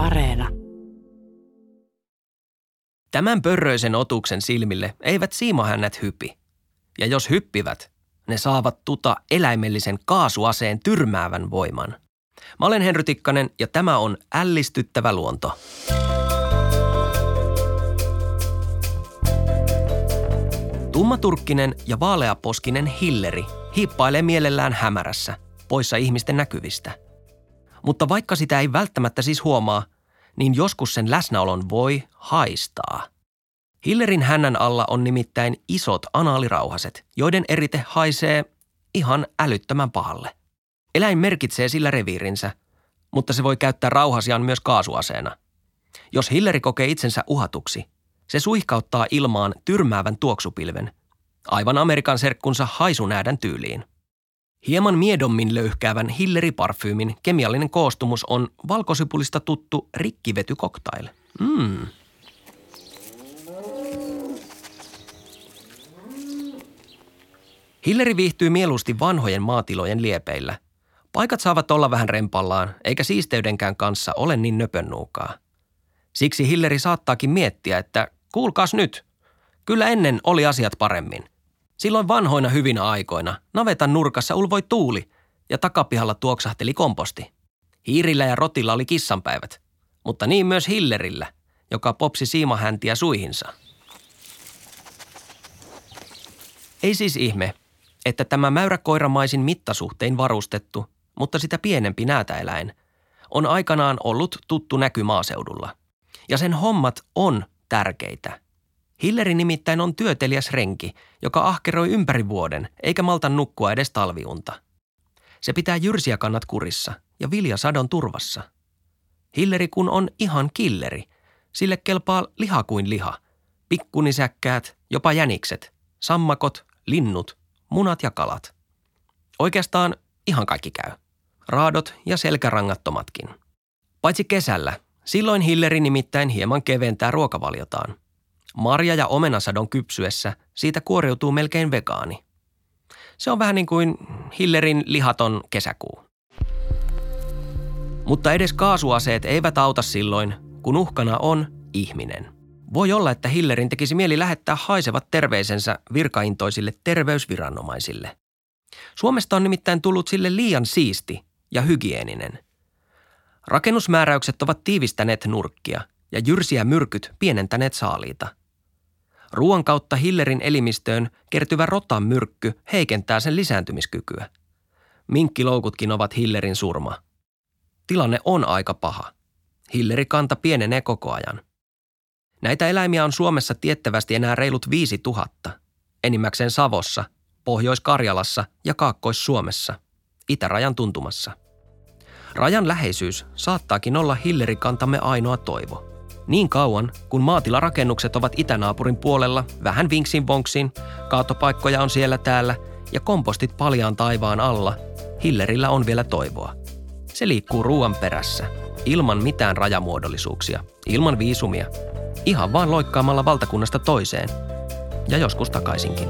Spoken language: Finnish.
Areena. Tämän pörröisen otuksen silmille eivät siimahännät hypi. Ja jos hyppivät, ne saavat tuta eläimellisen kaasuaseen tyrmäävän voiman. Mä olen Henry Tikkanen ja tämä on Ällistyttävä luonto. Tummaturkkinen ja vaaleaposkinen Hilleri hiippailee mielellään hämärässä, poissa ihmisten näkyvistä. Mutta vaikka sitä ei välttämättä siis huomaa, niin joskus sen läsnäolon voi haistaa. Hillerin hännän alla on nimittäin isot anaalirauhaset, joiden erite haisee ihan älyttömän pahalle. Eläin merkitsee sillä reviirinsä, mutta se voi käyttää rauhasiaan myös kaasuaseena. Jos Hilleri kokee itsensä uhatuksi, se suihkauttaa ilmaan tyrmäävän tuoksupilven, aivan Amerikan serkkunsa haisunäädän tyyliin. Hieman miedommin löyhkäävän Hilleri-parfyymin kemiallinen koostumus on valkosipulista tuttu rikkivetykoktail. Mm. Hilleri viihtyy mieluusti vanhojen maatilojen liepeillä. Paikat saavat olla vähän rempallaan, eikä siisteydenkään kanssa ole niin nöpönnuukaa. Siksi Hilleri saattaakin miettiä, että kuulkaas nyt, kyllä ennen oli asiat paremmin. Silloin vanhoina hyvinä aikoina navetan nurkassa ulvoi tuuli ja takapihalla tuoksahteli komposti. Hiirillä ja rotilla oli kissanpäivät, mutta niin myös Hillerillä, joka popsi siimahäntiä suihinsa. Ei siis ihme, että tämä mäyräkoiramaisin mittasuhtein varustettu, mutta sitä pienempi näätäeläin, on aikanaan ollut tuttu näky maaseudulla. Ja sen hommat on tärkeitä. Hilleri nimittäin on työtelijäs renki, joka ahkeroi ympäri vuoden, eikä malta nukkua edes talviunta. Se pitää jyrsiä kannat kurissa ja viljasadon turvassa. Hilleri kun on ihan killeri, sille kelpaa liha kuin liha. Pikkunisäkkäät, jopa jänikset, sammakot, linnut, munat ja kalat. Oikeastaan ihan kaikki käy. Raadot ja selkärangattomatkin. Paitsi kesällä, silloin Hilleri nimittäin hieman keventää ruokavaliotaan. Marja- ja omenasadon kypsyessä siitä kuoriutuu melkein vegaani. Se on vähän niin kuin Hillerin lihaton kesäkuu. Mutta edes kaasuaseet eivät auta silloin, kun uhkana on ihminen – voi olla, että Hillerin tekisi mieli lähettää haisevat terveisensä virkaintoisille terveysviranomaisille. Suomesta on nimittäin tullut sille liian siisti ja hygieninen. Rakennusmääräykset ovat tiivistäneet nurkkia ja jyrsiä myrkyt pienentäneet saaliita. Ruoan kautta Hillerin elimistöön kertyvä rotan myrkky heikentää sen lisääntymiskykyä. Minkkiloukutkin ovat Hillerin surma. Tilanne on aika paha. Hilleri kanta pienenee koko ajan – Näitä eläimiä on Suomessa tiettävästi enää reilut 5000, enimmäkseen Savossa, Pohjois-Karjalassa ja Kaakkois-Suomessa, itärajan tuntumassa. Rajan läheisyys saattaakin olla hillerikantamme ainoa toivo. Niin kauan, kun maatilarakennukset ovat itänaapurin puolella, vähän vinksin vonksin, kaatopaikkoja on siellä täällä ja kompostit paljaan taivaan alla, hillerillä on vielä toivoa. Se liikkuu ruoan perässä, ilman mitään rajamuodollisuuksia, ilman viisumia – Ihan vaan loikkaamalla valtakunnasta toiseen. Ja joskus takaisinkin.